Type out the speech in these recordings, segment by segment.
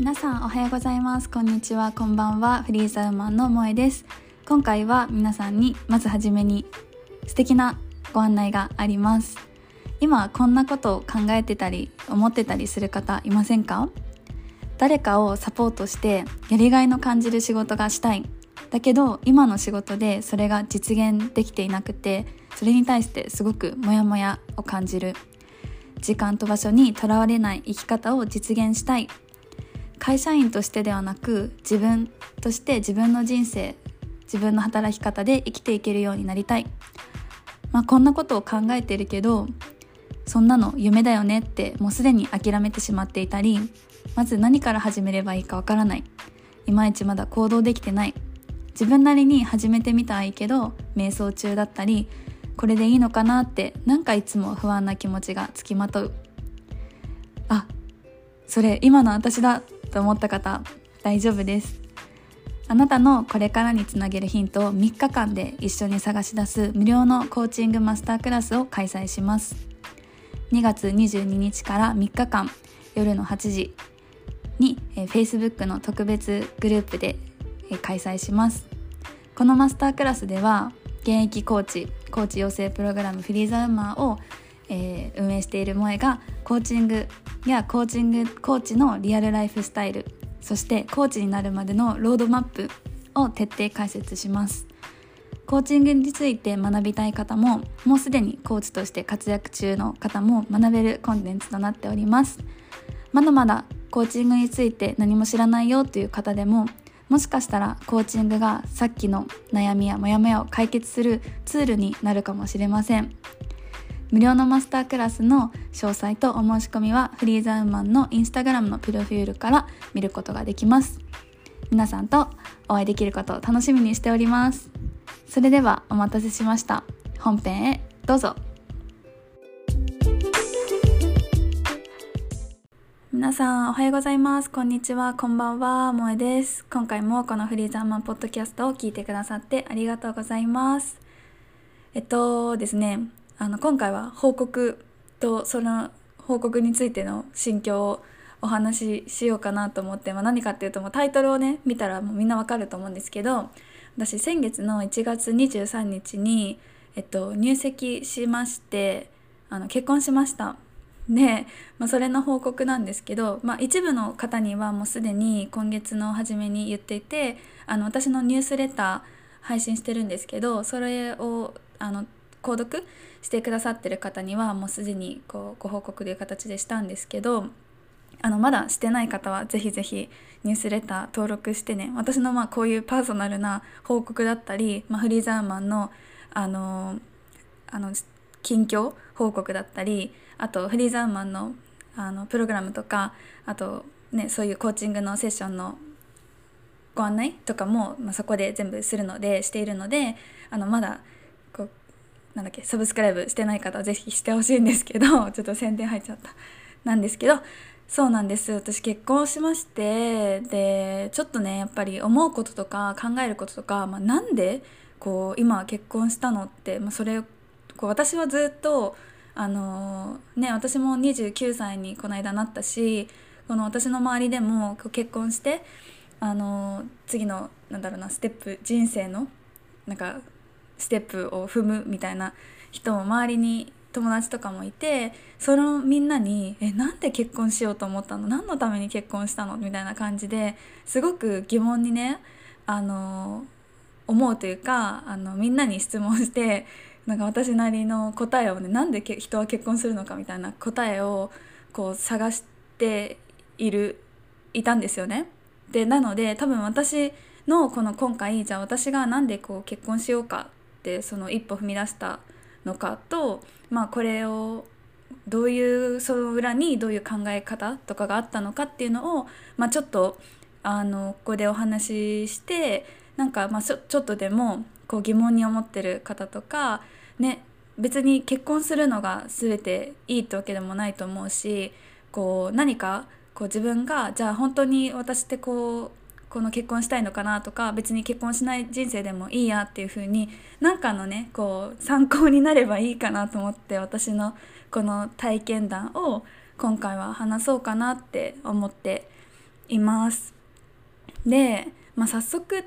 皆さんおはようございます。こんにちは。こんばんは。フリーザウーマンの萌えです。今回は皆さんにまずはじめに素敵なご案内があります。今こんなことを考えてたり思ってたりする方いませんか？誰かをサポートしてやりがいの感じる仕事がしたい。だけど今の仕事でそれが実現できていなくてそれに対してすごくモヤモヤを感じる。時間と場所にとらわれない生き方を実現したい。会社員としてではなく自分として自分の人生自分の働き方で生きていけるようになりたい、まあ、こんなことを考えてるけどそんなの夢だよねってもうすでに諦めてしまっていたりまず何から始めればいいかわからない。いまいちまだ行動できてない。自分なりに始めてみたいいけど瞑想中だったりこれでいいのかなってなんかいつも不安な気持ちがつきまとう。あそれ今の私だと思った方大丈夫です。あなたのこれからにつなげるヒントを3日間で一緒に探し出す無料のコーチングマスタークラスを開催します。2月22日から3日間夜の8時に、えー、Facebook の特別グループで、えー、開催します。このマスタークラスでは現役コーチコーチ養成プログラムフリーザウマーを、えー、運営している萌えがコーチングやコーチングコーチのリアルライフスタイルそしてコーチになるまでのロードマップを徹底解説します。コーチングについて学びたい方ももうすでにコーチとして活躍中の方も学べるコンテンツとなっております。まだまだコーチングについて何も知らないよという方でももしかしたらコーチングがさっきの悩みやモヤモヤを解決するツールになるかもしれません。無料のマスタークラスの詳細とお申し込みはフリーザウーマンのインスタグラムのプロフィールから見ることができます。皆さんとお会いできることを楽しみにしております。それではお待たせしました。本編へどうぞ。皆さんおはようございます。こんにちは。こんばんは。萌えです。今回もこのフリーザーマンポッドキャストを聞いてくださってありがとうございます。えっとですね。あの今回は報告とその報告についての心境をお話ししようかなと思って、まあ、何かっていうともうタイトルをね見たらもうみんなわかると思うんですけど私先月の1月23日に、えっと、入籍しましてあの結婚しました。で、まあ、それの報告なんですけど、まあ、一部の方にはもうすでに今月の初めに言っていてあの私のニュースレター配信してるんですけどそれをあの購読してくださってる方にはもうすでにこうご報告という形でしたんですけどあのまだしてない方はぜひぜひニュースレター登録してね私のまあこういうパーソナルな報告だったり、まあ、フリーザーマンのあのあの近況報告だったりあとフリーザーマンのあのプログラムとかあとねそういうコーチングのセッションのご案内とかも、まあ、そこで全部するのでしているのであのまだなんだっけサブスクライブしてない方はぜひしてほしいんですけど ちょっと宣伝入っちゃった。なんですけどそうなんです。私結婚しましてでちょっとねやっぱり思うこととか考えることとか、まあ、なんでこう今結婚したのって、まあ、それこう私はずっとあのね私も29歳にこの間なったしこの私の周りでも結婚してあの次のなんだろうなステップ人生のなんかステップを踏むみたいな人も周りに友達とかもいてそのみんなに「えなんで結婚しようと思ったの？何のために結婚したの?」みたいな感じですごく疑問にねあの思うというかあのみんなに質問してなんか私なりの答えをねなんで人は結婚するのかみたいな答えをこう探しているいたんですよね。でなので多分私のこの今回じゃあ私が何でこう結婚しようかってその一歩踏み出したのかと、まあ、これをどういうその裏にどういう考え方とかがあったのかっていうのを、まあ、ちょっとあのここでお話ししてなんかまあちょっとでもこう疑問に思ってる方とかね別に結婚するのが全ていいってわけでもないと思うしこう何かこう自分がじゃあ本当に私ってこうこの結婚したいのかなとか別に結婚しない人生でもいいやっていう風に何かのねこう参考になればいいかなと思って私のこの体験談を今回は話そうかなって思っていますで、まあ、早速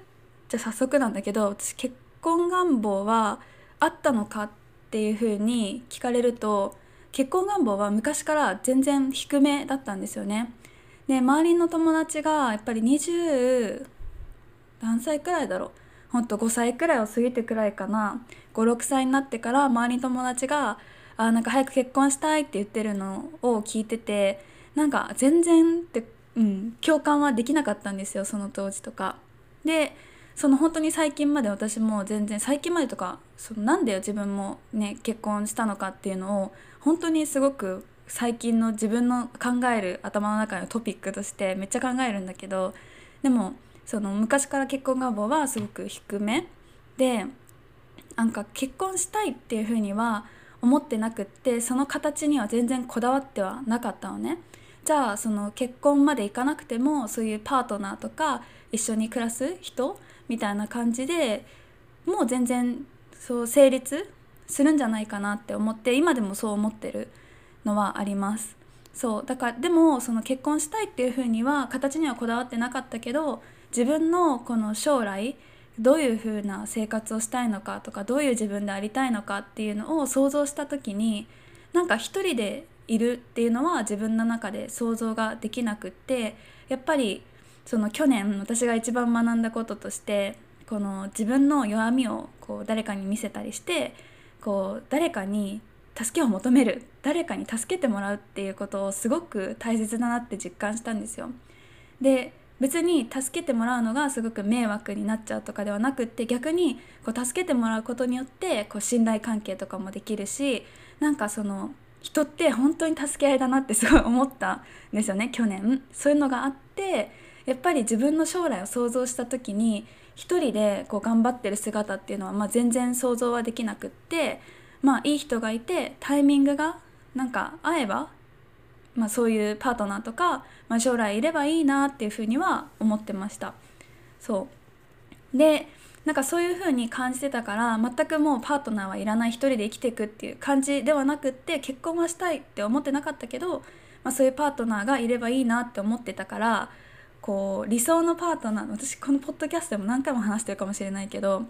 じゃ早速なんだけど私結婚願望はあったのかっていうふうに聞かれると結婚願望は昔から全然低めだったんですよね。で周りの友達がやっぱり20何歳くらいだろうほんと5歳くらいを過ぎてくらいかな56歳になってから周りの友達があなんか早く結婚したいって言ってるのを聞いててなんか全然って、うん、共感はできなかったんですよその当時とか。でその本当に最近まで私も全然最近までとかそのなんで自分もね結婚したのかっていうのを本当にすごく最近の自分の考える頭の中のトピックとしてめっちゃ考えるんだけどでもその昔から結婚願望はすごく低めでなんか結婚したいっていうふうには思ってなくってその形には全然こだわってはなかったのね。じゃあその結婚までいかなくてもそういうパートナーとか一緒に暮らす人みたいな感じでもう全然そう成立するんじゃないかなって思って今でもそう思ってるのはあります。そうだからでもその結婚したいっていうふうには形にはこだわってなかったけど自分のこの将来どういうふうな生活をしたいのかとかどういう自分でありたいのかっていうのを想像した時になんか一人でいるっていうのは自分の中で想像ができなくってやっぱりその去年私が一番学んだこととしてこの自分の弱みをこう誰かに見せたりしてこう誰かに助けを求める誰かに助けてもらうっていうことをすごく大切だなって実感したんですよ。で別に助けてもらうのがすごく迷惑になっちゃうとかではなくって逆にこう助けてもらうことによってこう信頼関係とかもできるしなんかその人って本当に助け合いだなってすごい思ったんですよね去年そういうのがあってやっぱり自分の将来を想像した時に一人でこう頑張ってる姿っていうのは、まあ、全然想像はできなくってまあいい人がいてタイミングがなんか合えば、まあ、そういうパートナーとか、まあ、将来いればいいなっていうふうには思ってました。そう。でなんかそういう風に感じてたから全くもうパートナーはいらない一人で生きていくっていう感じではなくって結婚はしたいって思ってなかったけど、まあ、そういうパートナーがいればいいなって思ってたからこう理想のパートナー私このポッドキャストでも何回も話してるかもしれないけど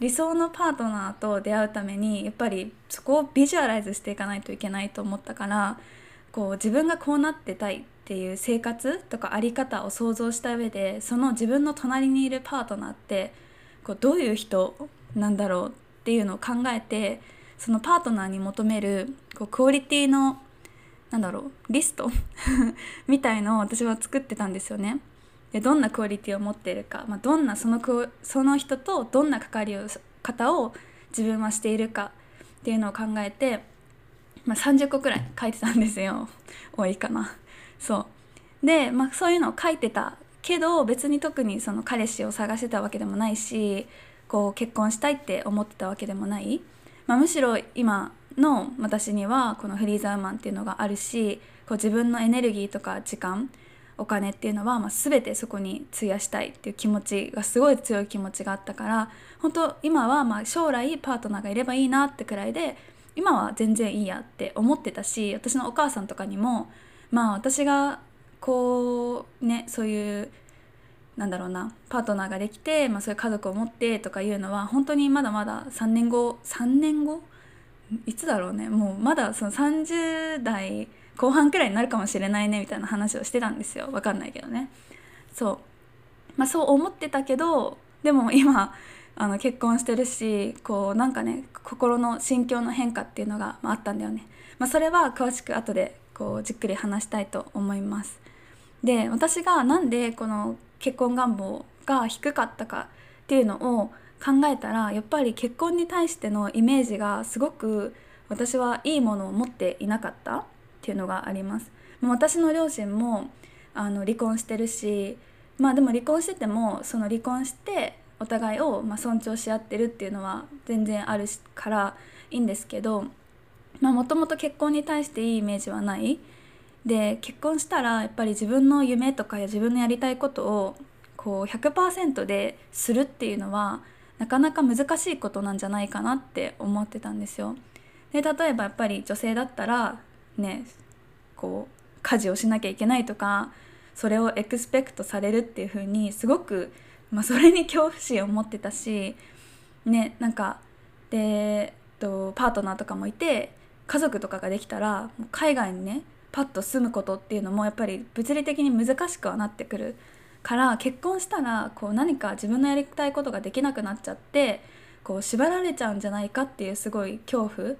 理想のパートナーと出会うためにやっぱりそこをビジュアライズしていかないといけないと思ったからこう自分がこうなってたいっていう生活とか在り方を想像した上でその自分の隣にいるパートナーってこうどういう人なんだろうっていうのを考えてそのパートナーに求めるこうクオリティのなんだろうリスト みたいのを私は作ってたんですよね。でどんなクオリティを持っているか、まあ、どんなそのその人とどんな関わり方を自分はしているかっていうのを考えて、まあ、30個くらい書いてたんですよ。多いかな。そう。で、まあ、そういうのを書いてたけど別に特にその彼氏を探してたわけでもないしこう結婚したいって思ってたわけでもない、まあ、むしろ今の私にはこのフリーザーマンっていうのがあるしこう自分のエネルギーとか時間お金っていうのは、まあ、全てそこに費やしたいっていう気持ちがすごい強い気持ちがあったから本当今はま将来パートナーがいればいいなってくらいで今は全然いいやって思ってたし私のお母さんとかにもまあ私がこうねそういうなんだろうなパートナーができて、まあ、そういう家族を持ってとかいうのは本当にまだまだ3年後3年後？いつだろうね。もうまだその30代後半くらいになるかもしれないねみたいな話をしてたんですよ。分かんないけどね。そう。まあそう思ってたけどでも 今あの結婚してるしこうなんかね心の心境の変化っていうのが、まあ、あったんだよね、まあ、それは詳しく後でこうじっくり話したいと思います。で私がなんでこの結婚願望が低かったかっていうのを考えたらやっぱり結婚に対してのイメージがすごく私はいいものを持っていなかった。っていうのがあります。もう私の両親もあの離婚してるしまあでも離婚しててもその離婚してお互いをま尊重し合ってるっていうのは全然あるからいいんですけどもともと結婚に対していいイメージはないで結婚したらやっぱり自分の夢とかや自分のやりたいことをこう100%でするっていうのはなかなか難しいことなんじゃないかなって思ってたんですよ。で例えばやっぱり女性だったらねこう家事をしなきゃいけないとかそれをエクスペクトされるっていう風にすごく、まあ、それに恐怖心を持ってたしねなんかで、と、パートナーとかもいて家族とかができたら海外にねパッと住むことっていうのもやっぱり物理的に難しくはなってくるから結婚したらこう何か自分のやりたいことができなくなっちゃってこう縛られちゃうんじゃないかっていうすごい恐怖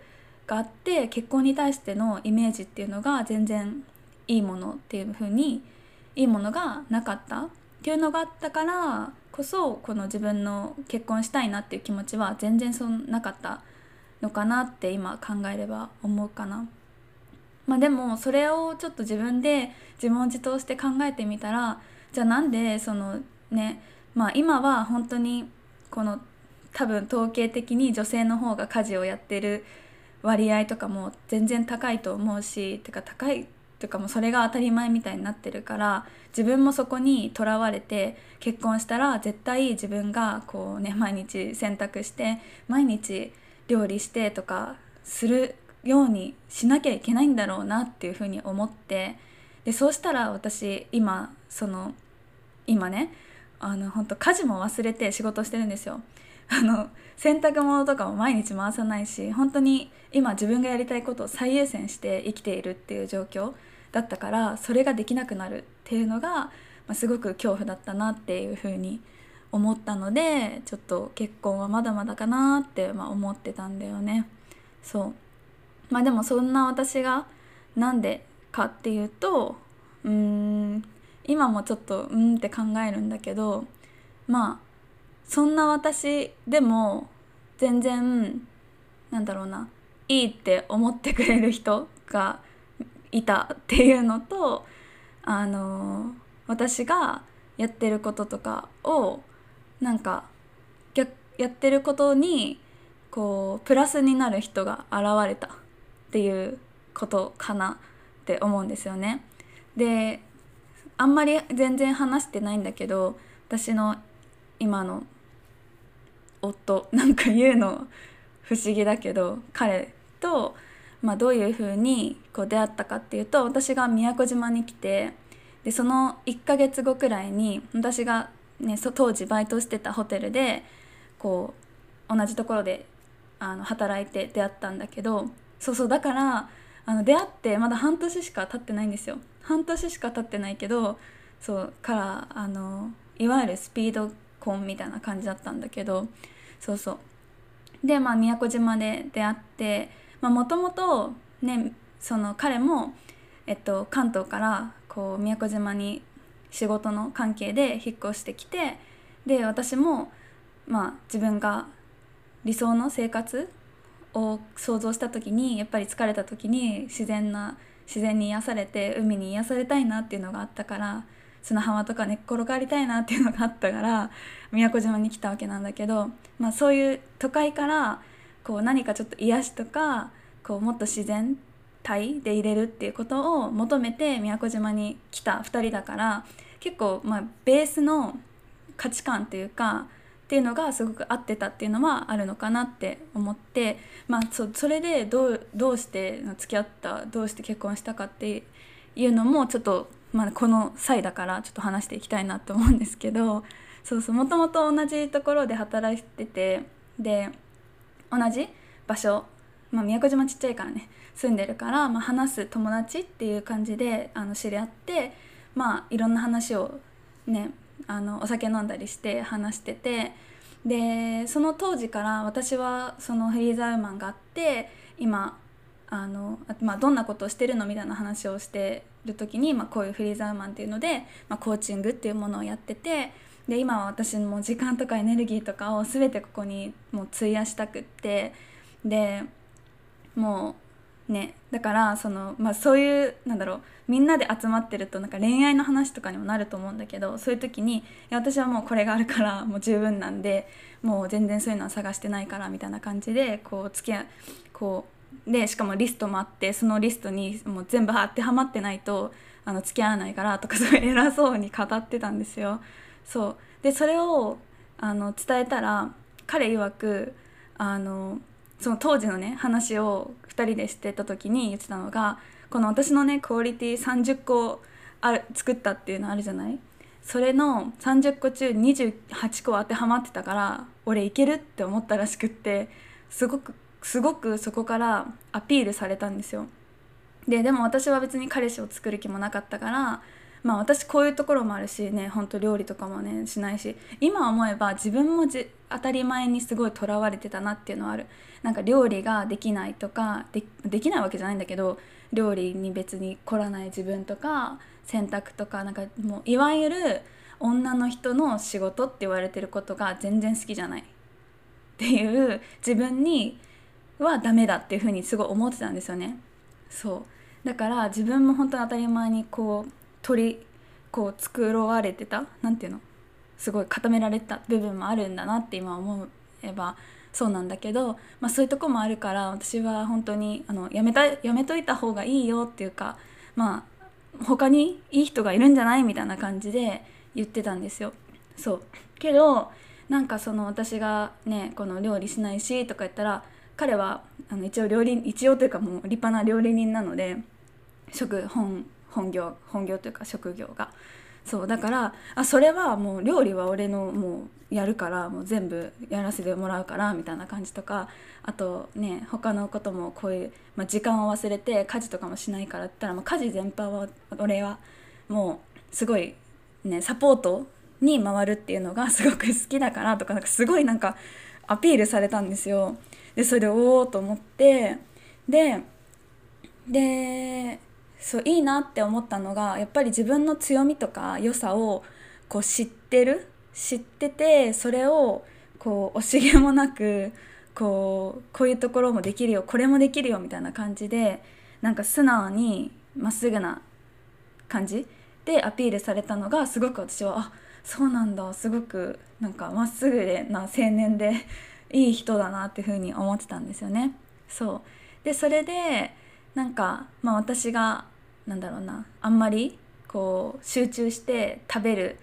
があって結婚に対してのイメージっていうのが全然いいものっていう風にいいものがなかったっていうのがあったからこそこの自分の結婚したいなっていう気持ちは全然そんなかったのかなって今考えれば思うかな。まあ、でもそれをちょっと自分で自問自答して考えてみたらじゃあなんでそのねまあ今は本当にこの多分統計的に女性の方が家事をやってる割合とかも全然高いと思うしてか高いとかもそれが当たり前みたいになってるから自分もそこにとらわれて結婚したら絶対自分がこうね毎日洗濯して毎日料理してとかするようにしなきゃいけないんだろうなっていうふうに思ってでそうしたら私今その今ねあの本当家事も忘れて仕事してるんですよ。あの洗濯物とかも毎日回さないし本当に今自分がやりたいことを最優先して生きているっていう状況だったからそれができなくなるっていうのが、まあ、すごく恐怖だったなっていうふうに思ったのでちょっと結婚はまだまだかなって、まあ、思ってたんだよね。そうまあでもそんな私がなんでかっていうとうーん今もちょっとうんって考えるんだけどまあそんな私でも全然なんだろうないいって思ってくれる人がいたっていうのとあの私がやってることとかをなんかやってることにこうプラスになる人が現れたっていうことかなって思うんですよね。であんまり全然話してないんだけど私の今の夫 なんか言うの不思議だけど彼と、まあ、どういうふうにこう出会ったかっていうと私が宮古島に来てでその1ヶ月後くらいに私が、ね、当時バイトしてたホテルでこう同じところであの働いて出会ったんだけどそうそうだからあの出会ってまだ半年しか経ってないんですよ。半年しか経ってないけどそうからあのいわゆるスピード婚みたいな感じだったんだけどそうそう。でまあ宮古島で出会ってもともとねその彼も、えっと、関東からこう宮古島に仕事の関係で引っ越してきてで私もまあ自分が理想の生活を想像した時にやっぱり疲れた時に自然な自然に癒されて海に癒されたいなっていうのがあったから砂浜とか寝っ転がりたいなっていうのがあったから宮古島に来たわけなんだけど、まあ、そういう都会からこう何かちょっと癒しとかこうもっと自然体で入れるっていうことを求めて宮古島に来た2人だから結構まあベースの価値観というかっていうのがすごく合ってたっていうのはあるのかなって思って、まあ、そそれでどうどうして付き合ったどうして結婚したかっていうのもちょっと、まあ、この際だからちょっと話していきたいなと思うんですけどそうそうもともと同じところで働いててで同じ場所、まあ、宮古島ちっちゃいからね住んでるから、まあ、話す友達っていう感じであの知り合ってまあいろんな話をねあのお酒飲んだりして話しててでその当時から私はそのフリーザウーマンがあって今あの、まあ、どんなことをしてるのみたいな話をしてる時に、まあ、こういうフリーザーマンっていうので、まあ、コーチングっていうものをやっててで今は私も時間とかエネルギーとかを全てここにもう費やしたくってでもうねだからその、まあ、そういうなんだろうみんなで集まってるとなんか恋愛の話とかにもなると思うんだけどそういう時に私はもうこれがあるからもう十分なんでもう全然そういうのは探してないからみたいな感じでこう付き合こうでしかもリストもあってそのリストにもう全部当てはまってないとあの付き合わないからとか すごい偉そうに語ってたんですよ。そうでそれをあの伝えたら彼曰くあのその当時のね話を2人でしてた時に言ってたのがこの私のねクオリティ30個ある作ったっていうのあるじゃない？それの30個中28個当てはまってたから俺いけるって思ったらしくってすごくすごくそこからアピールされたんですよ。ででも私は別に彼氏を作る気もなかったからまあ私こういうところもあるしねほんと料理とかもねしないし今思えば自分もじ当たり前にすごいとらわれてたなっていうのはあるなんか料理ができないとかできないわけじゃないんだけど料理に別に凝らない自分とか洗濯とかなんかもういわゆる女の人の仕事って言われてることが全然好きじゃないっていう自分にはダメだっていうふうにすごい思ってたんですよね。そう。だから自分も本当に当たり前にこう取りこう作われてた何ていうのすごい固められた部分もあるんだなって今思えばそうなんだけど、まあ、そういうとこもあるから私は本当にあのやめたやめといた方がいいよっていうかまあ他にいい人がいるんじゃない？みたいな感じで言ってたんですよ。そう。けどなんかその私がねこの料理しないしとか言ったら彼はあの一応料理一応というかもう立派な料理人なので職本本業本業というか職業がそうだからあそれはもう料理は俺のもうやるからもう全部やらせてもらうからみたいな感じとかあとね他のこともこういう、まあ、時間を忘れて家事とかもしないからって言ったらもう家事全般は俺はもうすごいねサポートに回るっていうのがすごく好きだからとかなんかすごいなんかアピールされたんですよ。でそれでおおと思ってででそういいなって思ったのがやっぱり自分の強みとか良さをこう知ってる知っててそれをこう惜しげもなくこうこういうところもできるよこれもできるよみたいな感じでなんか素直にまっすぐな感じでアピールされたのがすごく私はあそうなんだすごくなんかまっすぐな青年でいい人だなっていうふうに思ってたんですよね。そうでそれでなんか、まあ、私がなんだろうなあんまりこう集中して食べる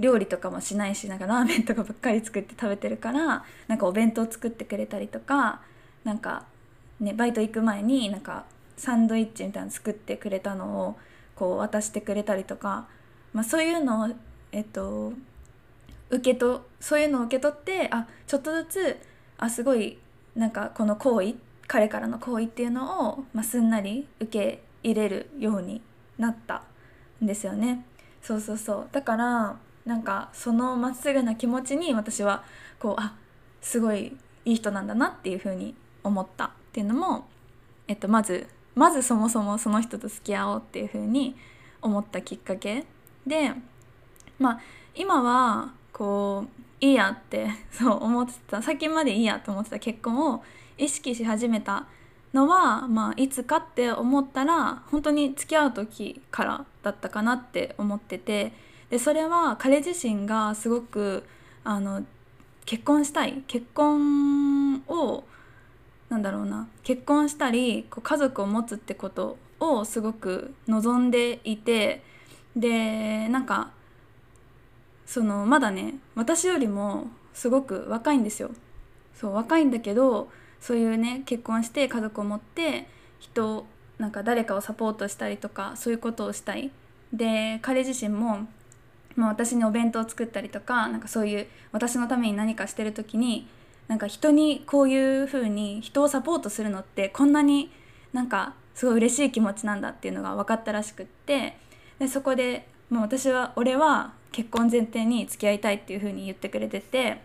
料理とかもしないしなんかラーメンとかばっかり作って食べてるからなんかお弁当作ってくれたりとかなんか、ね、バイト行く前になんかサンドイッチみたいなの作ってくれたのをこう渡してくれたりとか、まあ、そういうのを、えっと、受けとそういうのを受け取ってあちょっとずつあすごいなんかこの行為彼からの行為っていうのを、まあ、すんなり受け入れるようになったんですよね。そうそうそうだからなんかそのまっすぐな気持ちに私はこうあすごいいい人なんだなっていうふうに思ったっていうのも、えっと、まずまずそもそもその人と付き合おうっていうふうに思ったきっかけでまあ今はこういいやって そう思ってた。最近までいいやと思ってた結婚を意識し始めたのは、まあ、いつかって思ったら本当に付き合う時からだったかなって思っててでそれは彼自身がすごくあの結婚したい結婚をなんだろうな結婚したりこう家族を持つってことをすごく望んでいてでなんかそのまだね私よりもすごく若いんですよ。そう若いんだけどそういうね結婚して家族を持って人なんか誰かをサポートしたりとかそういうことをしたい。で彼自身もまあ、私にお弁当を作ったりとかなんかそういう私のために何かしてる時になんか人にこういう風に人をサポートするのってこんなになんかすごい嬉しい気持ちなんだっていうのが分かったらしくってでそこでもう私は俺は結婚前提に付き合いたいっていう風に言ってくれてて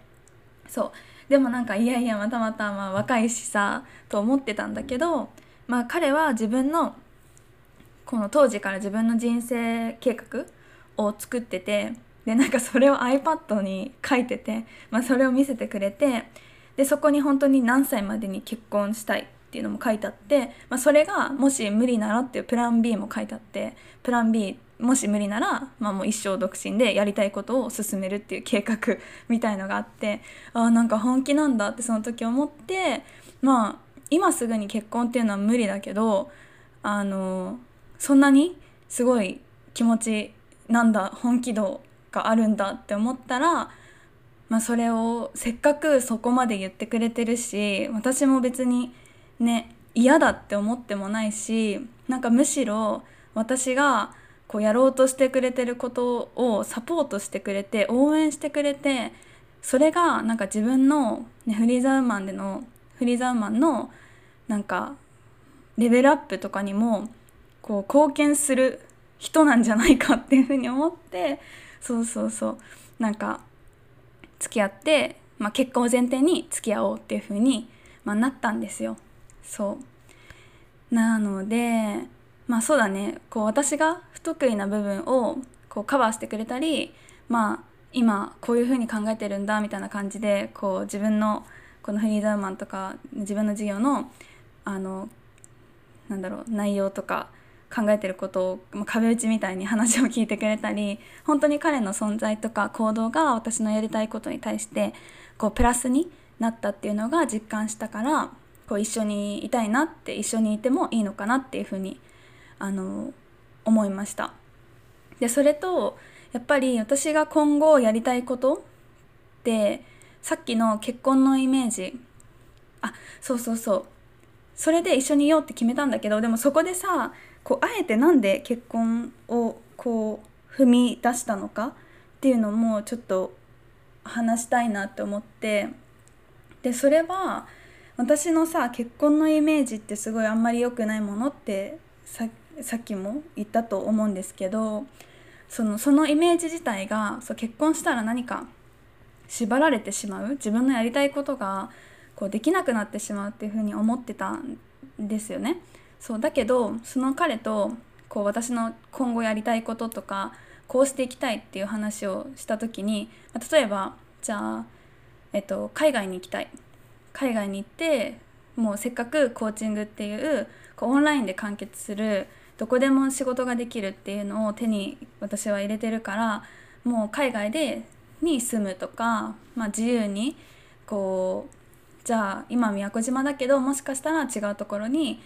そう。でもなんかいやいやまたまたまあ若いしさと思ってたんだけど、まあ、彼は自分のこの当時から自分の人生計画を作っててでなんかそれを iPad に書いてて、まあ、それを見せてくれてでそこに本当に何歳までに結婚したいっていうのも書いてあって、まあ、それがもし無理ならっていうプラン B も書いてあってプラン B もし無理なら、まあ、もう一生独身でやりたいことを進めるっていう計画 みたいのがあってあなんか本気なんだってその時思ってまあ今すぐに結婚っていうのは無理だけどあのそんなにすごい気持ちなんだ本気度があるんだって思ったら、まあ、それをせっかくそこまで言ってくれてるし私も別にね嫌だって思ってもないしなんかむしろ私がこうやろうとしてくれてることをサポートしてくれて応援してくれてそれがなんか自分の、ね、フリーザウーマンでのフリーザウーマンのなんかレベルアップとかにもこう貢献する人なんじゃないかっていうふうに思ってそうそうそうなんか付き合って、まあ、結婚を前提に付き合おうっていうふうに、まあ、なったんですよ。そうなのでまあそうだね。こう私が不得意な部分をこうカバーしてくれたりまあ今こういうふうに考えてるんだみたいな感じでこう自分のこのフリーザーマンとか自分の事業のあのなんだろう内容とか考えてることを壁打ちみたいに話を聞いてくれたり本当に彼の存在とか行動が私のやりたいことに対してこうプラスになったっていうのが実感したからこう一緒にいたいなって一緒にいてもいいのかなっていうふうにあの思いました。でそれとやっぱり私が今後やりたいことってさっきの結婚のイメージ。あそうそうそう。それで一緒にいようって決めたんだけどでもそこでさこうあえてなんで結婚をこう踏み出したのかっていうのもちょっと話したいなって思って。でそれは私のさ結婚のイメージってすごいあんまり良くないものってささっきも言ったと思うんですけどそのそのイメージ自体がそう結婚したら何か縛られてしまう自分のやりたいことがこうできなくなってしまうっていうふうに思ってたんですよね。そうだけどその彼とこう私の今後やりたいこととかこうしていきたいっていう話をした時に例えばじゃあ、えっと、海外に行きたい海外に行ってもうせっかくコーチングっていうこうオンラインで完結するどこでも仕事ができるっていうのを手に私は入れてるからもう海外でに住むとか、まあ、自由にこうじゃあ今宮古島だけどもしかしたら違うところに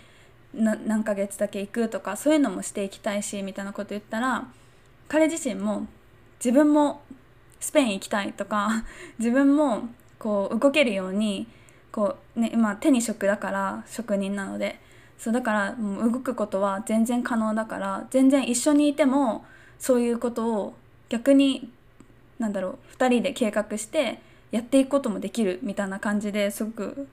何ヶ月だけ行くとかそういうのもしていきたいしみたいなこと言ったら彼自身も自分もスペイン行きたいとか 自分もこう動けるようにこう、ねまあ、手に職だから職人なのでそうだからもう動くことは全然可能だから全然一緒にいてもそういうことを逆になんだろう2人で計画してやっていくこともできるみたいな感じですごく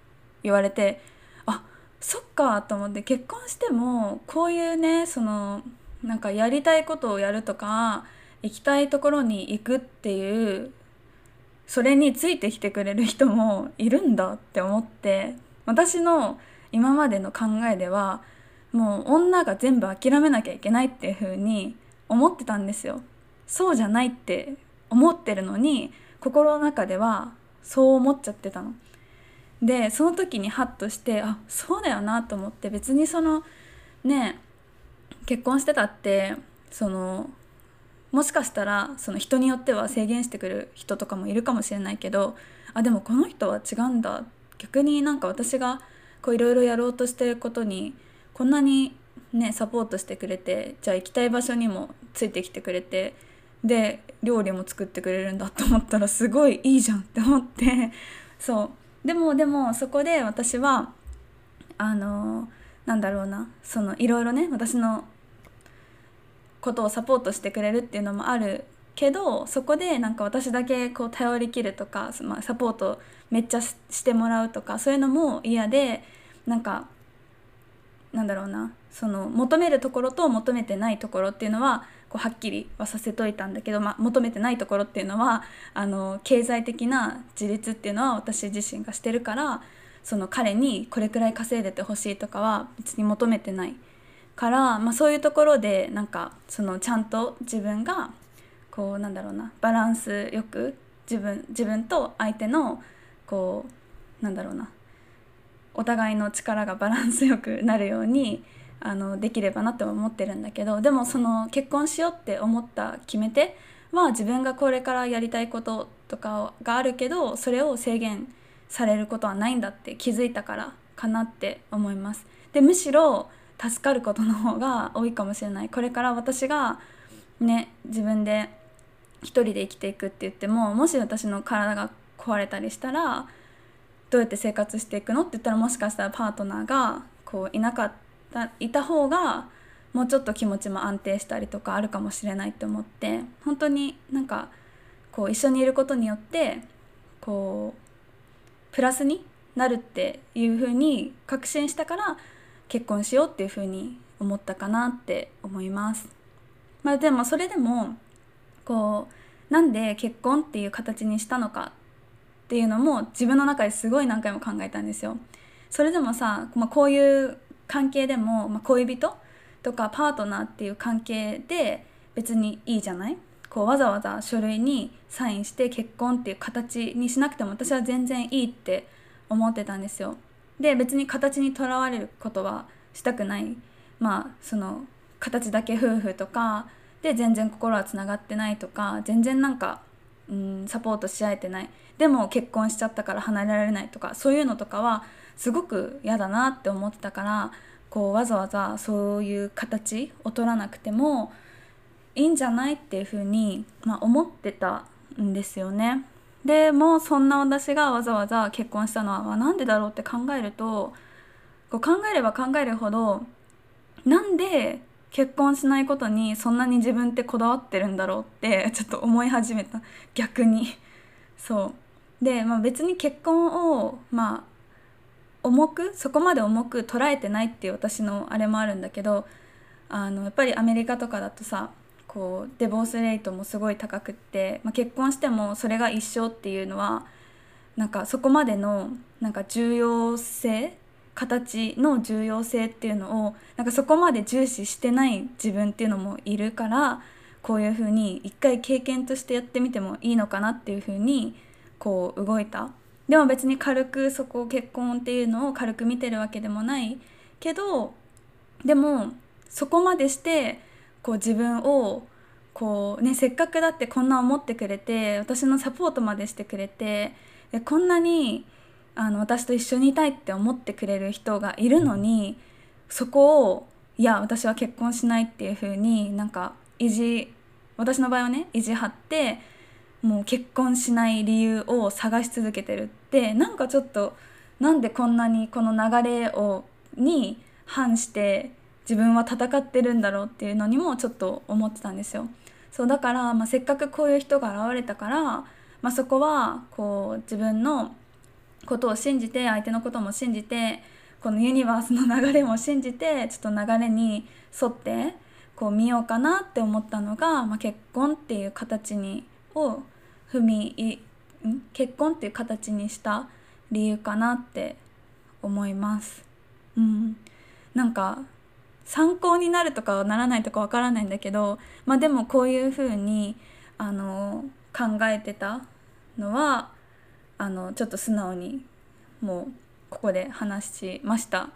言われてあそっかと思って結婚してもこういうねそのなんかやりたいことをやるとか行きたいところに行くっていうそれについてきてくれる人もいるんだって思って私の今までの考えではもう女が全部諦めなきゃいけないっていう風に思ってたんですよ。そうじゃないって思ってるのに心の中ではそう思っちゃってたの。でその時にハッとしてあそうだよなと思って別にそのね結婚してたってそのもしかしたらその人によっては制限してくる人とかもいるかもしれないけどあでもこの人は違うんだ逆になんか私がいろいろやろうとしてることにこんなにねサポートしてくれてじゃあ行きたい場所にもついてきてくれてで料理も作ってくれるんだと思ったらすごいいいじゃんって思ってそう。でもでもそこで私はあのなんだろうなそのいろいろね私のことをサポートしてくれるっていうのもあるけどそこでなんか私だけこう頼りきるとか、まあ、サポートめっちゃしてもらうとかそういうのも嫌でなんかなんだろうなその求めるところと求めてないところっていうのはこうはっきりはさせといたんだけど、まあ、求めてないところっていうのはあの経済的な自立っていうのは私自身がしてるからその彼にこれくらい稼いでてほしいとかは別に求めてないから、まあ、そういうところでなんかそのちゃんと自分がこうなんだろうなバランスよく自分自分と相手のこうなんだろうなお互いの力がバランスよくなるようにあのできればなって思ってるんだけどでもその結婚しようって思った決め手は自分がこれからやりたいこととかがあるけどそれを制限されることはないんだって気づいたからかなって思います。でむしろ助かることの方が多いかもしれないこれから私がね自分で一人で生きていくって言ってももし私の体が壊れたりしたらどうやって生活していくのって言ったらもしかしたらパートナーがこういなかったいた方がもうちょっと気持ちも安定したりとかあるかもしれないって思って本当になんかこう一緒にいることによってこうプラスになるっていうふうに確信したから結婚しようっていうふうに思ったかなって思います。まあ、でもそれでもこうなんで結婚っていう形にしたのかっていうのも自分の中ですごい何回も考えたんですよ。それでもさ、まあ、こういう関係でも、まあ、恋人とかパートナーっていう関係で別にいいじゃない？こうわざわざ書類にサインして結婚っていう形にしなくても私は全然いいって思ってたんですよ。で別に形にとらわれることはしたくないまあその形だけ夫婦とかで全然心はつながってないとか全然なんか、うん、サポートし合えてないでも結婚しちゃったから離れられないとかそういうのとかはすごく嫌だなって思ってたからこうわざわざそういう形を取らなくてもいいんじゃないっていうふうに、まあ、思ってたんですよね。でもそんな私がわざわざ結婚したのは、まあ、なんでだろうって考えるとこう考えれば考えるほどなんで結婚しないことにそんなに自分ってこだわってるんだろうって ちょっと思い始めた。逆に。そう。で、まあ、別に結婚をまあ重くそこまで重く捉えてないっていう私のあれもあるんだけどあのやっぱりアメリカとかだとさこうデボースレートもすごい高くって、まあ、結婚してもそれが一生っていうのはなんかそこまでのなんか重要性形の重要性っていうのをなんかそこまで重視してない自分っていうのもいるからこういうふうに一回経験としてやってみてもいいのかなっていうふうにこう動いた。でも別に軽くそこを結婚っていうのを軽く見てるわけでもないけどでもそこまでしてこう自分をこうねせっかくだってこんな思ってくれて私のサポートまでしてくれてでこんなにあの私と一緒にいたいって思ってくれる人がいるのにそこをいや私は結婚しないっていう風になんか意地私の場合はね意地張ってもう結婚しない理由を探し続けてるってなんかちょっとなんでこんなにこの流れをに反して自分は戦ってるんだろうっていうのにもちょっと思ってたんですよ。そうだから、まあ、せっかくこういう人が現れたから、まあ、そこはこう自分のことを信じて相手のことも信じてこのユニバースの流れも信じてちょっと流れに沿ってこう見ようかなって思ったのが、まあ、結婚っていう形にを踏みい結婚っていう形にした理由かなって思います。うん、なんか参考になるとかならないとかわからないんだけど、まあ、でもこういうふうにあの考えてたのはあのちょっと素直にもうここで話しました。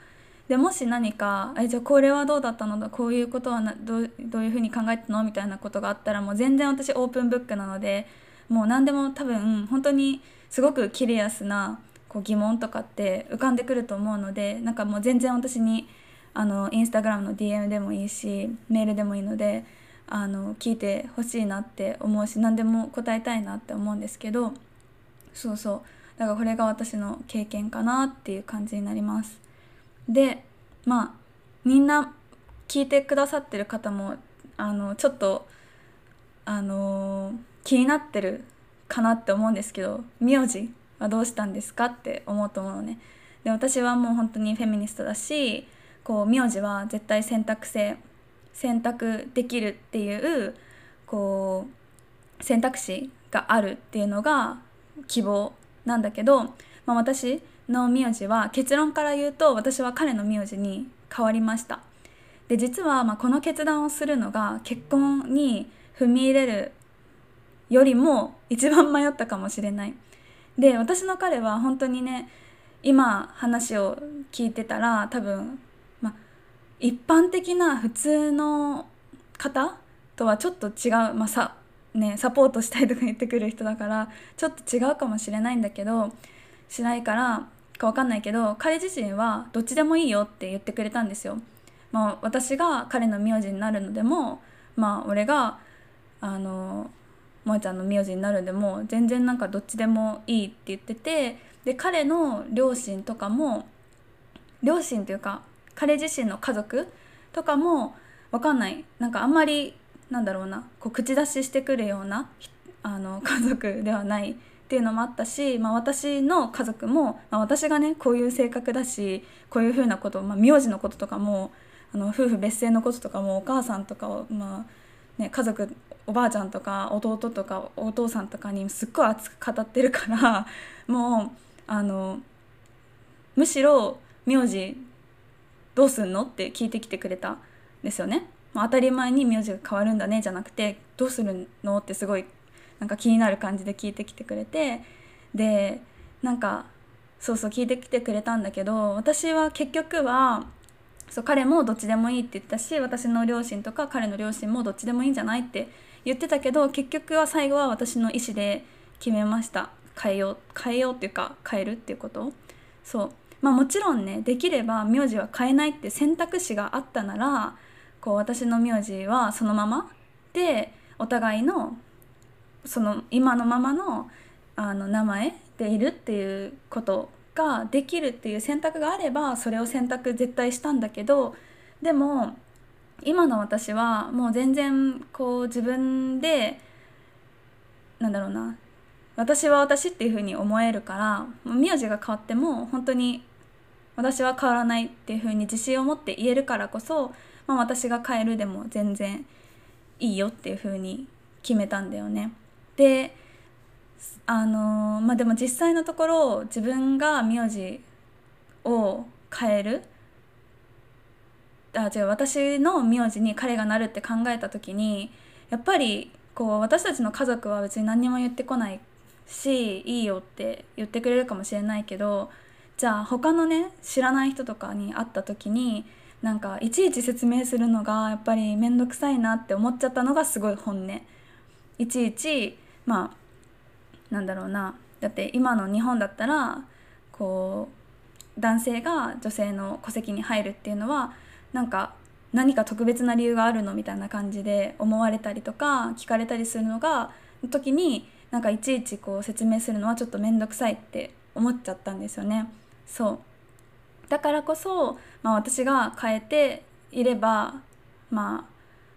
でもし何か「えじゃあこれはどうだったのだこういうことはなどうどういうふうに考えたの?」みたいなことがあったらもう全然私オープンブックなのでもう何でも多分本当にすごくキリアスなこう疑問とかって浮かんでくると思うのでなんかもう全然私にあのインスタグラムの DM でもいいしメールでもいいのであの聞いてほしいなって思うし何でも答えたいなって思うんですけどそうそうだからこれが私の経験かなっていう感じになります。でまあみんな聞いてくださってる方もあのちょっとあの気になってるかなって思うんですけど名字はどうしたんですかって思うと思うのね。で私はもう本当にフェミニストだしこう名字は絶対選択性選択できるっていうこう選択肢があるっていうのが希望なんだけど、まあ、私の名字は結論から言うと私は彼の名字に変わりました。で実はまこの決断をするのが結婚に踏み入れるよりも一番迷ったかもしれない。で私の彼は本当にね今話を聞いてたら多分ま一般的な普通の方とはちょっと違う、まあさね、サポートしたいとか言ってくる人だからちょっと違うかもしれないんだけどしないからか分かんないけど彼自身はどっちでもいいよって言ってくれたんですよ。まあ、私が彼の名字になるのでもまあ俺があの萌ちゃんの名字になるんでも全然なんかどっちでもいいって言っててで彼の両親とかも両親というか彼自身の家族とかもわかんないなんかあんまりなんだろうなこう口出ししてくるようなあの家族ではないっていうのもあったし、まあ、私の家族も、まあ、私がねこういう性格だしこういうふうなこと、まあ、名字のこととかもあの夫婦別姓のこととかもお母さんとかを、まあね、家族おばあちゃんとか弟とかお父さんとかにすっごい熱く語ってるから もうあのむしろ名字どうすんのって聞いてきてくれたんですよね。まあ、当たり前に名字が変わるんだねじゃなくてどうするのってすごいなんか気になる感じで聞いてきてくれてでなんかそうそう聞いてきてくれたんだけど私は結局はそう彼もどっちでもいいって言ったし私の両親とか彼の両親もどっちでもいいんじゃないって言ってたけど結局は最後は私の意思で決めました。変えよう変えようっていうか変えるっていうこと。そう。まあもちろんねできれば名字は変えないって選択肢があったならこう私の名字はそのまま。でお互いのその今のままのあの名前でいるっていうことができるっていう選択があればそれを選択絶対したんだけどでも今の私はもう全然こう自分でなんだろうな。私は私っていうふうに思えるから名字が変わっても本当に私は変わらないっていうふうに自信を持って言えるからこそ、まあ、私が変えるでも全然いいよっていうふうに決めたんだよね。であのまあでも実際のところ自分が名字を変えるあ違う私の名字に彼がなるって考えた時にやっぱりこう私たちの家族は別に何にも言ってこないしいいよって言ってくれるかもしれないけどじゃあ他のね知らない人とかに会った時になんかいちいち説明するのがやっぱり面倒くさいなって思っちゃったのがすごい本音。いちいちまあなんだろうなだって今の日本だったらこう男性が女性の戸籍に入るっていうのはなんか何か特別な理由があるのみたいな感じで思われたりとか聞かれたりするのがの時になんかいちいちこう説明するのはちょっと面倒くさいって思っちゃったんですよね。そうだからこそ、まあ、私が変えていればま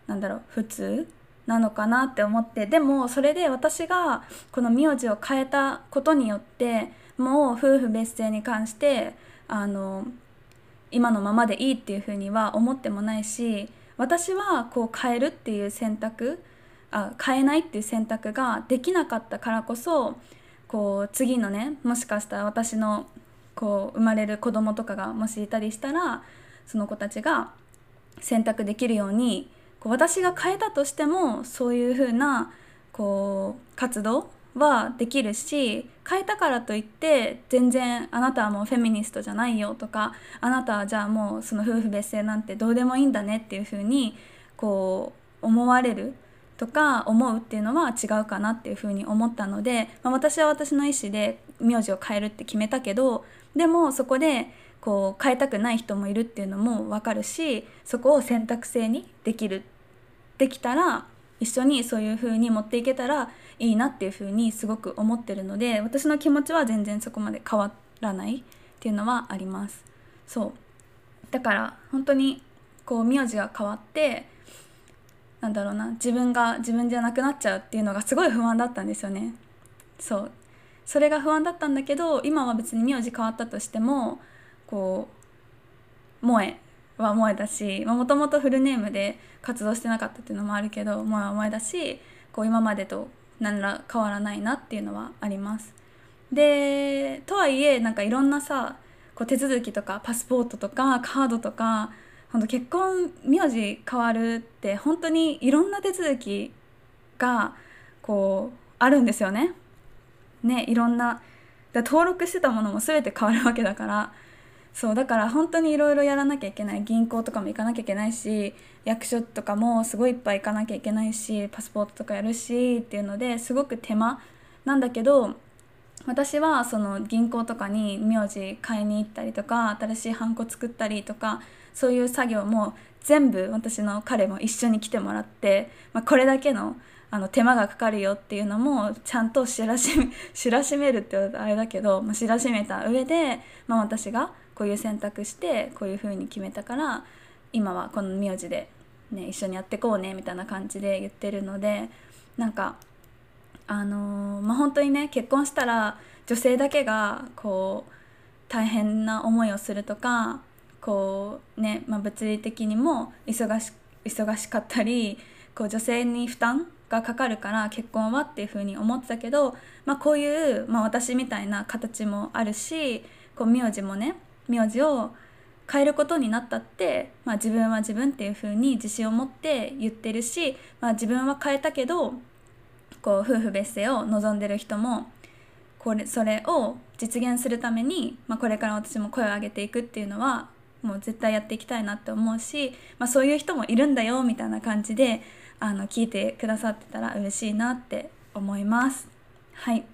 あなんだろう普通なのかなって思ってでもそれで私がこの名字を変えたことによってもう夫婦別姓に関してあの今のままでいいっていうふうには思ってもないし私はこう変えるっていう選択あ変えないっていう選択ができなかったからこそこう次のねもしかしたら私のこう生まれる子供とかがもしいたりしたらその子たちが選択できるようにこう私が変えたとしてもそういうふうなこう活動はできるし変えたからといって全然あなたはもうフェミニストじゃないよとかあなたはじゃあもうその夫婦別姓なんてどうでもいいんだねっていうふうにこう思われるとか思うっていうのは違うかなっていうふうに思ったので、まあ、私は私の意思で名字を変えるって決めたけどでもそこでこう変えたくない人もいるっていうのも分かるしそこを選択制にできるできたら一緒にそういう風に持っていけたらいいなっていう風にすごく思ってるので私の気持ちは全然そこまで変わらないっていうのはあります。そう。だから本当にこう名字が変わってなんだろうな自分が自分じゃなくなっちゃうっていうのがすごい不安だったんですよね。そう。それが不安だったんだけど今は別に名字変わったとしてもこう萌えは萌えだしもともとフルネームで活動してなかったっていうのもあるけど萌えは萌えだしこう今までと何ら変わらないなっていうのはあります。でとはいえなんかいろんなさこう手続きとかパスポートとかカードとか本当結婚名字変わるって本当にいろんな手続きがこうあるんですよね。ねいろんなだ登録してたものも全て変わるわけだから。そうだから本当にいろいろやらなきゃいけない。銀行とかも行かなきゃいけないし役所とかもすごいいっぱい行かなきゃいけないしパスポートとかやるしっていうのですごく手間。なんだけど私はその銀行とかに名字買いに行ったりとか新しいハンコ作ったりとかそういう作業も全部私の彼も一緒に来てもらって、まあ、これだけのあの手間がかかるよっていうのもちゃんと知らしめ知らしめるってあれだけど、まあ、知らしめた上で、まあ、私がこういう選択してこういう風に決めたから今はこの名字でね、一緒にやってこうねみたいな感じで言ってるのでなんかあのー、まあ本当にね結婚したら女性だけがこう大変な思いをするとかこうね、まあ、物理的にも忙し忙しかったりこう女性に負担がかかるから結婚はっていうふうに思ってたけど、まあ、こういう、まあ、私みたいな形もあるしこう名字もね名字を変えることになったって、まあ、自分は自分っていうふうに自信を持って言ってるし、まあ、自分は変えたけどこう夫婦別姓を望んでる人もこれそれを実現するために、まあ、これから私も声を上げていくっていうのはもう絶対やっていきたいなって思うし、まあ、そういう人もいるんだよみたいな感じであの聞いてくださってたら嬉しいなって思います。はい。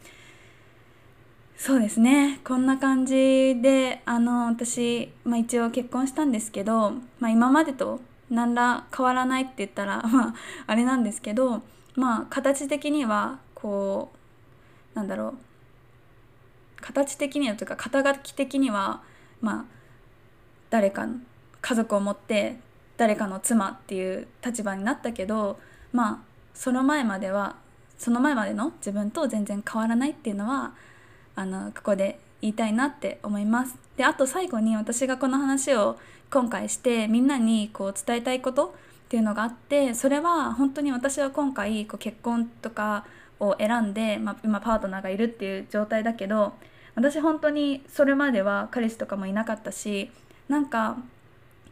そうですね。こんな感じであの私、まあ、一応結婚したんですけど、まあ、今までと何ら変わらないって言ったら、まあ、あれなんですけど、まあ、形的にはこうなんだろう。形的にはというか肩書き的にはまあ誰か家族を持って誰かの妻っていう立場になったけどまあその前まではその前までの自分と全然変わらないっていうのはあのここで言いたいなって思います。であと最後に私がこの話を今回してみんなにこう伝えたいことっていうのがあってそれは本当に私は今回こう結婚とかを選んで、まあ、今パートナーがいるっていう状態だけど私本当にそれまでは彼氏とかもいなかったしなんか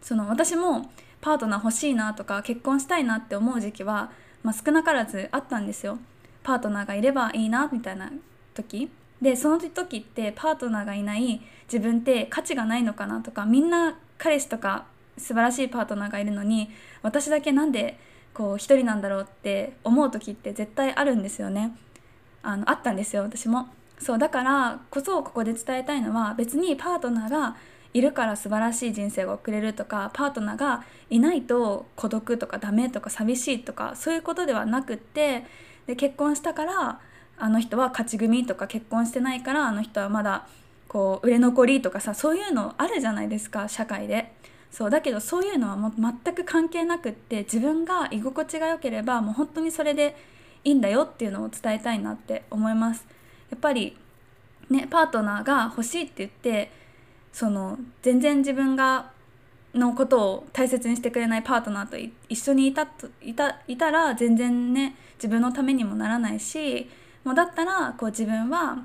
その私もパートナー欲しいなとか結婚したいなって思う時期は、まあ、少なからずあったんですよ。パートナーがいればいいなみたいな時でその時ってパートナーがいない自分って価値がないのかなとかみんな彼氏とか素晴らしいパートナーがいるのに私だけなんでこう一人なんだろうって思う時って絶対あるんですよね。あのあったんですよ私も。そうだからこそここで伝えたいのは別にパートナーがいるから素晴らしい人生が送れるとかパートナーがいないと孤独とかダメとか寂しいとかそういうことではなくってで結婚したからあの人は勝ち組とか結婚してないからあの人はまだこう売れ残りとかさそういうのあるじゃないですか社会で。そうだけどそういうのはもう全く関係なくって自分が居心地が良ければもう本当にそれでいいんだよっていうのを伝えたいなって思います。やっぱりねパートナーが欲しいって言ってその全然自分がのことを大切にしてくれないパートナーと一緒にいたいたいたら全然ね自分のためにもならないしもうだったらこう自分は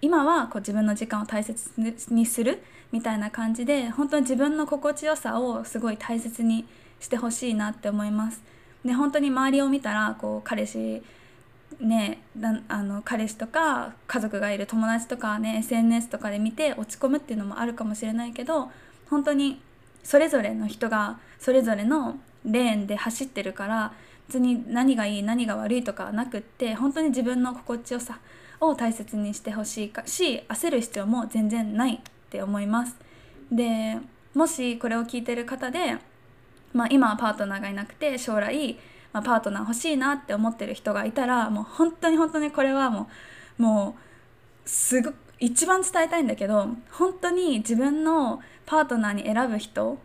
今はこう自分の時間を大切にするみたいな感じで本当に自分の心地よさをすごい大切にしてほしいなって思います。で本当に周りを見たらこう彼氏ね、あの彼氏とか家族がいる友達とかね SNS とかで見て落ち込むっていうのもあるかもしれないけど本当にそれぞれの人がそれぞれのレーンで走ってるから別に何がいい何が悪いとかなくって本当に自分の心地よさを大切にしてほしいかし焦る必要も全然ないって思います。でもしこれを聞いてる方で、まあ、今はパートナーがいなくて将来まあ、パートナー欲しいなって思ってる人がいたらもう本当に本当にこれはもうもうすご一番伝えたいんだけど本当に自分のパートナーに選ぶ人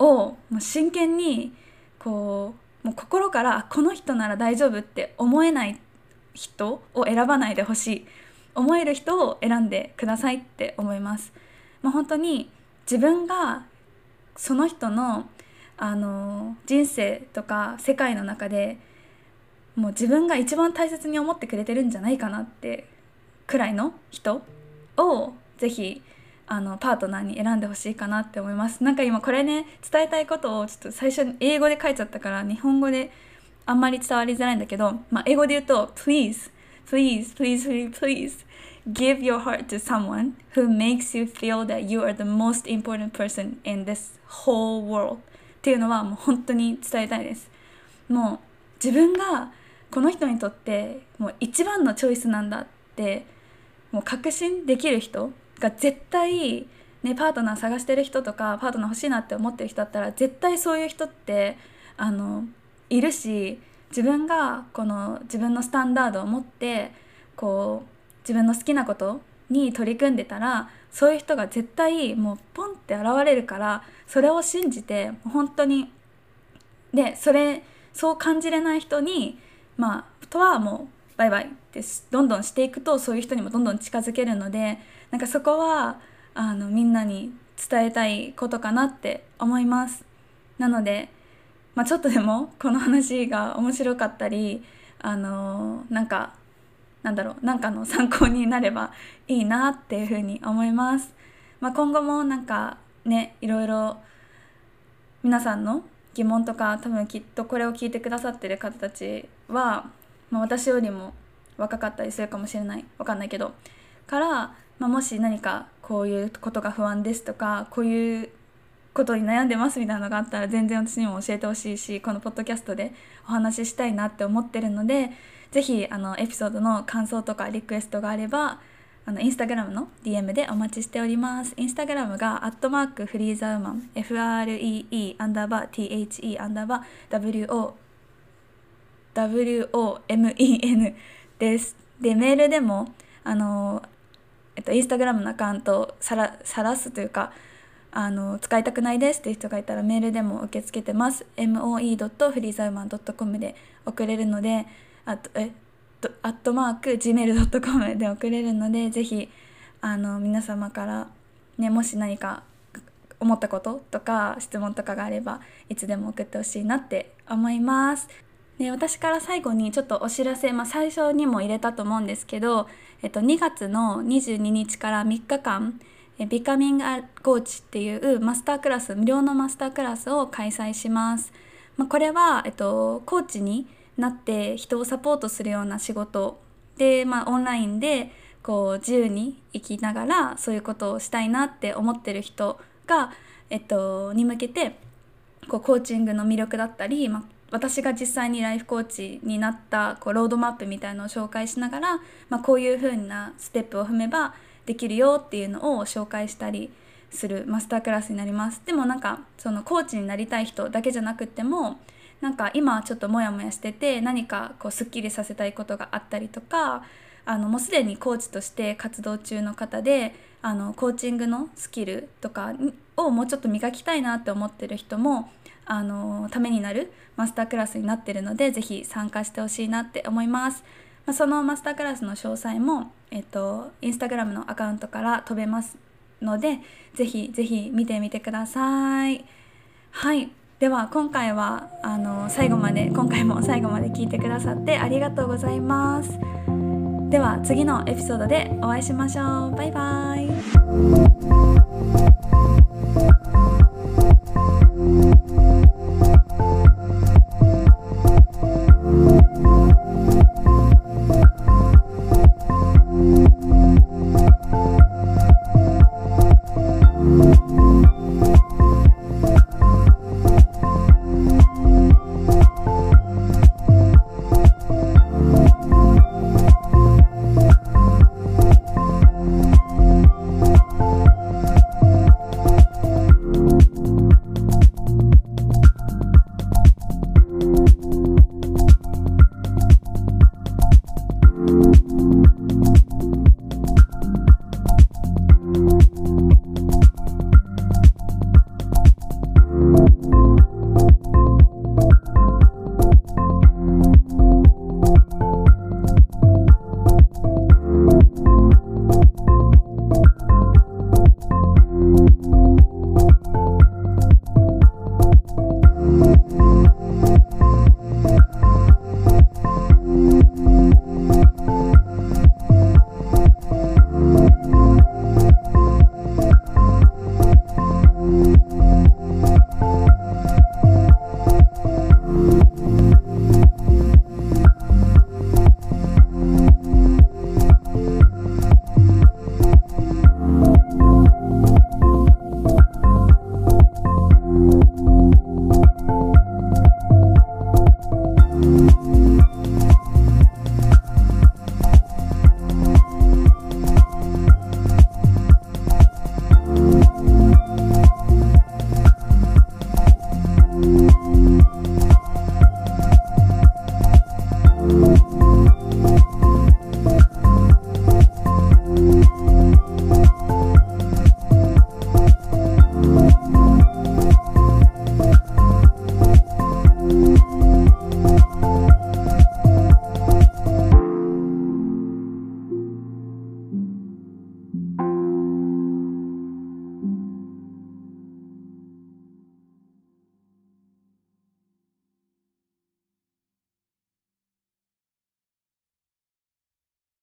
をもう真剣にこうもう心からこの人なら大丈夫って思えない人を選ばないでほしい思える人を選んでくださいって思います。もう本当に自分がその人のあの人生とか世界の中でもう自分が一番大切に思ってくれてるんじゃないかなってくらいの人をぜひあのパートナーに選んでほしいかなって思います。なんか今これね伝えたいことをちょっと最初に英語で書いちゃったから日本語であんまり伝わりづらいんだけど、まあ、英語で言うと Please please please please please give your heart to someone who makes you feel that you are the most important person in this whole world. っていうのはもう本当に伝えたいです。もう自分がこの人にとってもう一番のチョイスなんだってもう確信できる人が絶対ねパートナー探してる人とかパートナー欲しいなって思ってる人だったら絶対そういう人ってあのいるし自分がこの自分のスタンダードを持ってこう自分の好きなことに取り組んでたらそういう人が絶対もうポンって現れるからそれを信じて本当にでそれそう感じれない人にまあとはもうバイバイってどんどんしていくとそういう人にもどんどん近づけるのでなんかそこはあのみんなに伝えたいことかなって思います。なので、まあ、ちょっとでもこの話が面白かったりあのなんかなんだろうなんかの参考になればいいなっていうふうに思います、まあ、今後もなんかねいろいろ皆さんの疑問とか多分きっとこれを聞いてくださってる方たちは、まあ、私よりも若かったりするかもしれないわかんないけど。から、まあ、もし何かこういうことが不安ですとかこういうことに悩んでますみたいなのがあったら全然私にも教えてほしいしこのポッドキャストでお話ししたいなって思ってるので是非あのエピソードの感想とかリクエストがあればあのインスタグラムの DM でお待ちしております。インスタグラムがアットマークフリーザウマン FREE アンダーバー THE アンダーバー WO WOMEN です。でメールでもあのえっとインスタグラムのアカウントをさらさらすというかあの使いたくないですっていう人がいたらメールでも受け付けてます moe.freezaman.com で送れるのであとえとアットマーク gmail.com で送れるのでぜひあの皆様からねもし何か思ったこととか質問とかがあればいつでも送ってほしいなって思います。で私から最後にちょっとお知らせ、まあ、最初にも入れたと思うんですけど、えっと、2月の22日から3日間ビカミングアコーチっていうマスタークラス無料のマスタークラスを開催します。まあ、これは、えっと、コーチになって人をサポートするような仕事。で、まあ、オンラインでこう自由に生きながらそういうことをしたいなって思ってる人が、えっと、に向けてこうコーチングの魅力だったり、まあ、私が実際にライフコーチになったこうロードマップみたいのを紹介しながら、まあ、こういうふうなステップを踏めばできるよっていうのを紹介したりするマスタークラスになります。でもなんかそのコーチになりたい人だけじゃなくてもなんか今ちょっとモヤモヤしてて何かこうすっきりさせたいことがあったりとかあのもうすでにコーチとして活動中の方であのコーチングのスキルとかをもうちょっと磨きたいなって思ってる人もあのためになるマスタークラスになってるので是非参加してほしいなって思います。まあ、そのマスタークラスの詳細も、えっと、インスタグラムのアカウントから飛べますので是非是非見てみてください。はいでは今回はあの最後まで今回も最後まで聞いてくださってありがとうございます。では次のエピソードでお会いしましょう。バイバイ。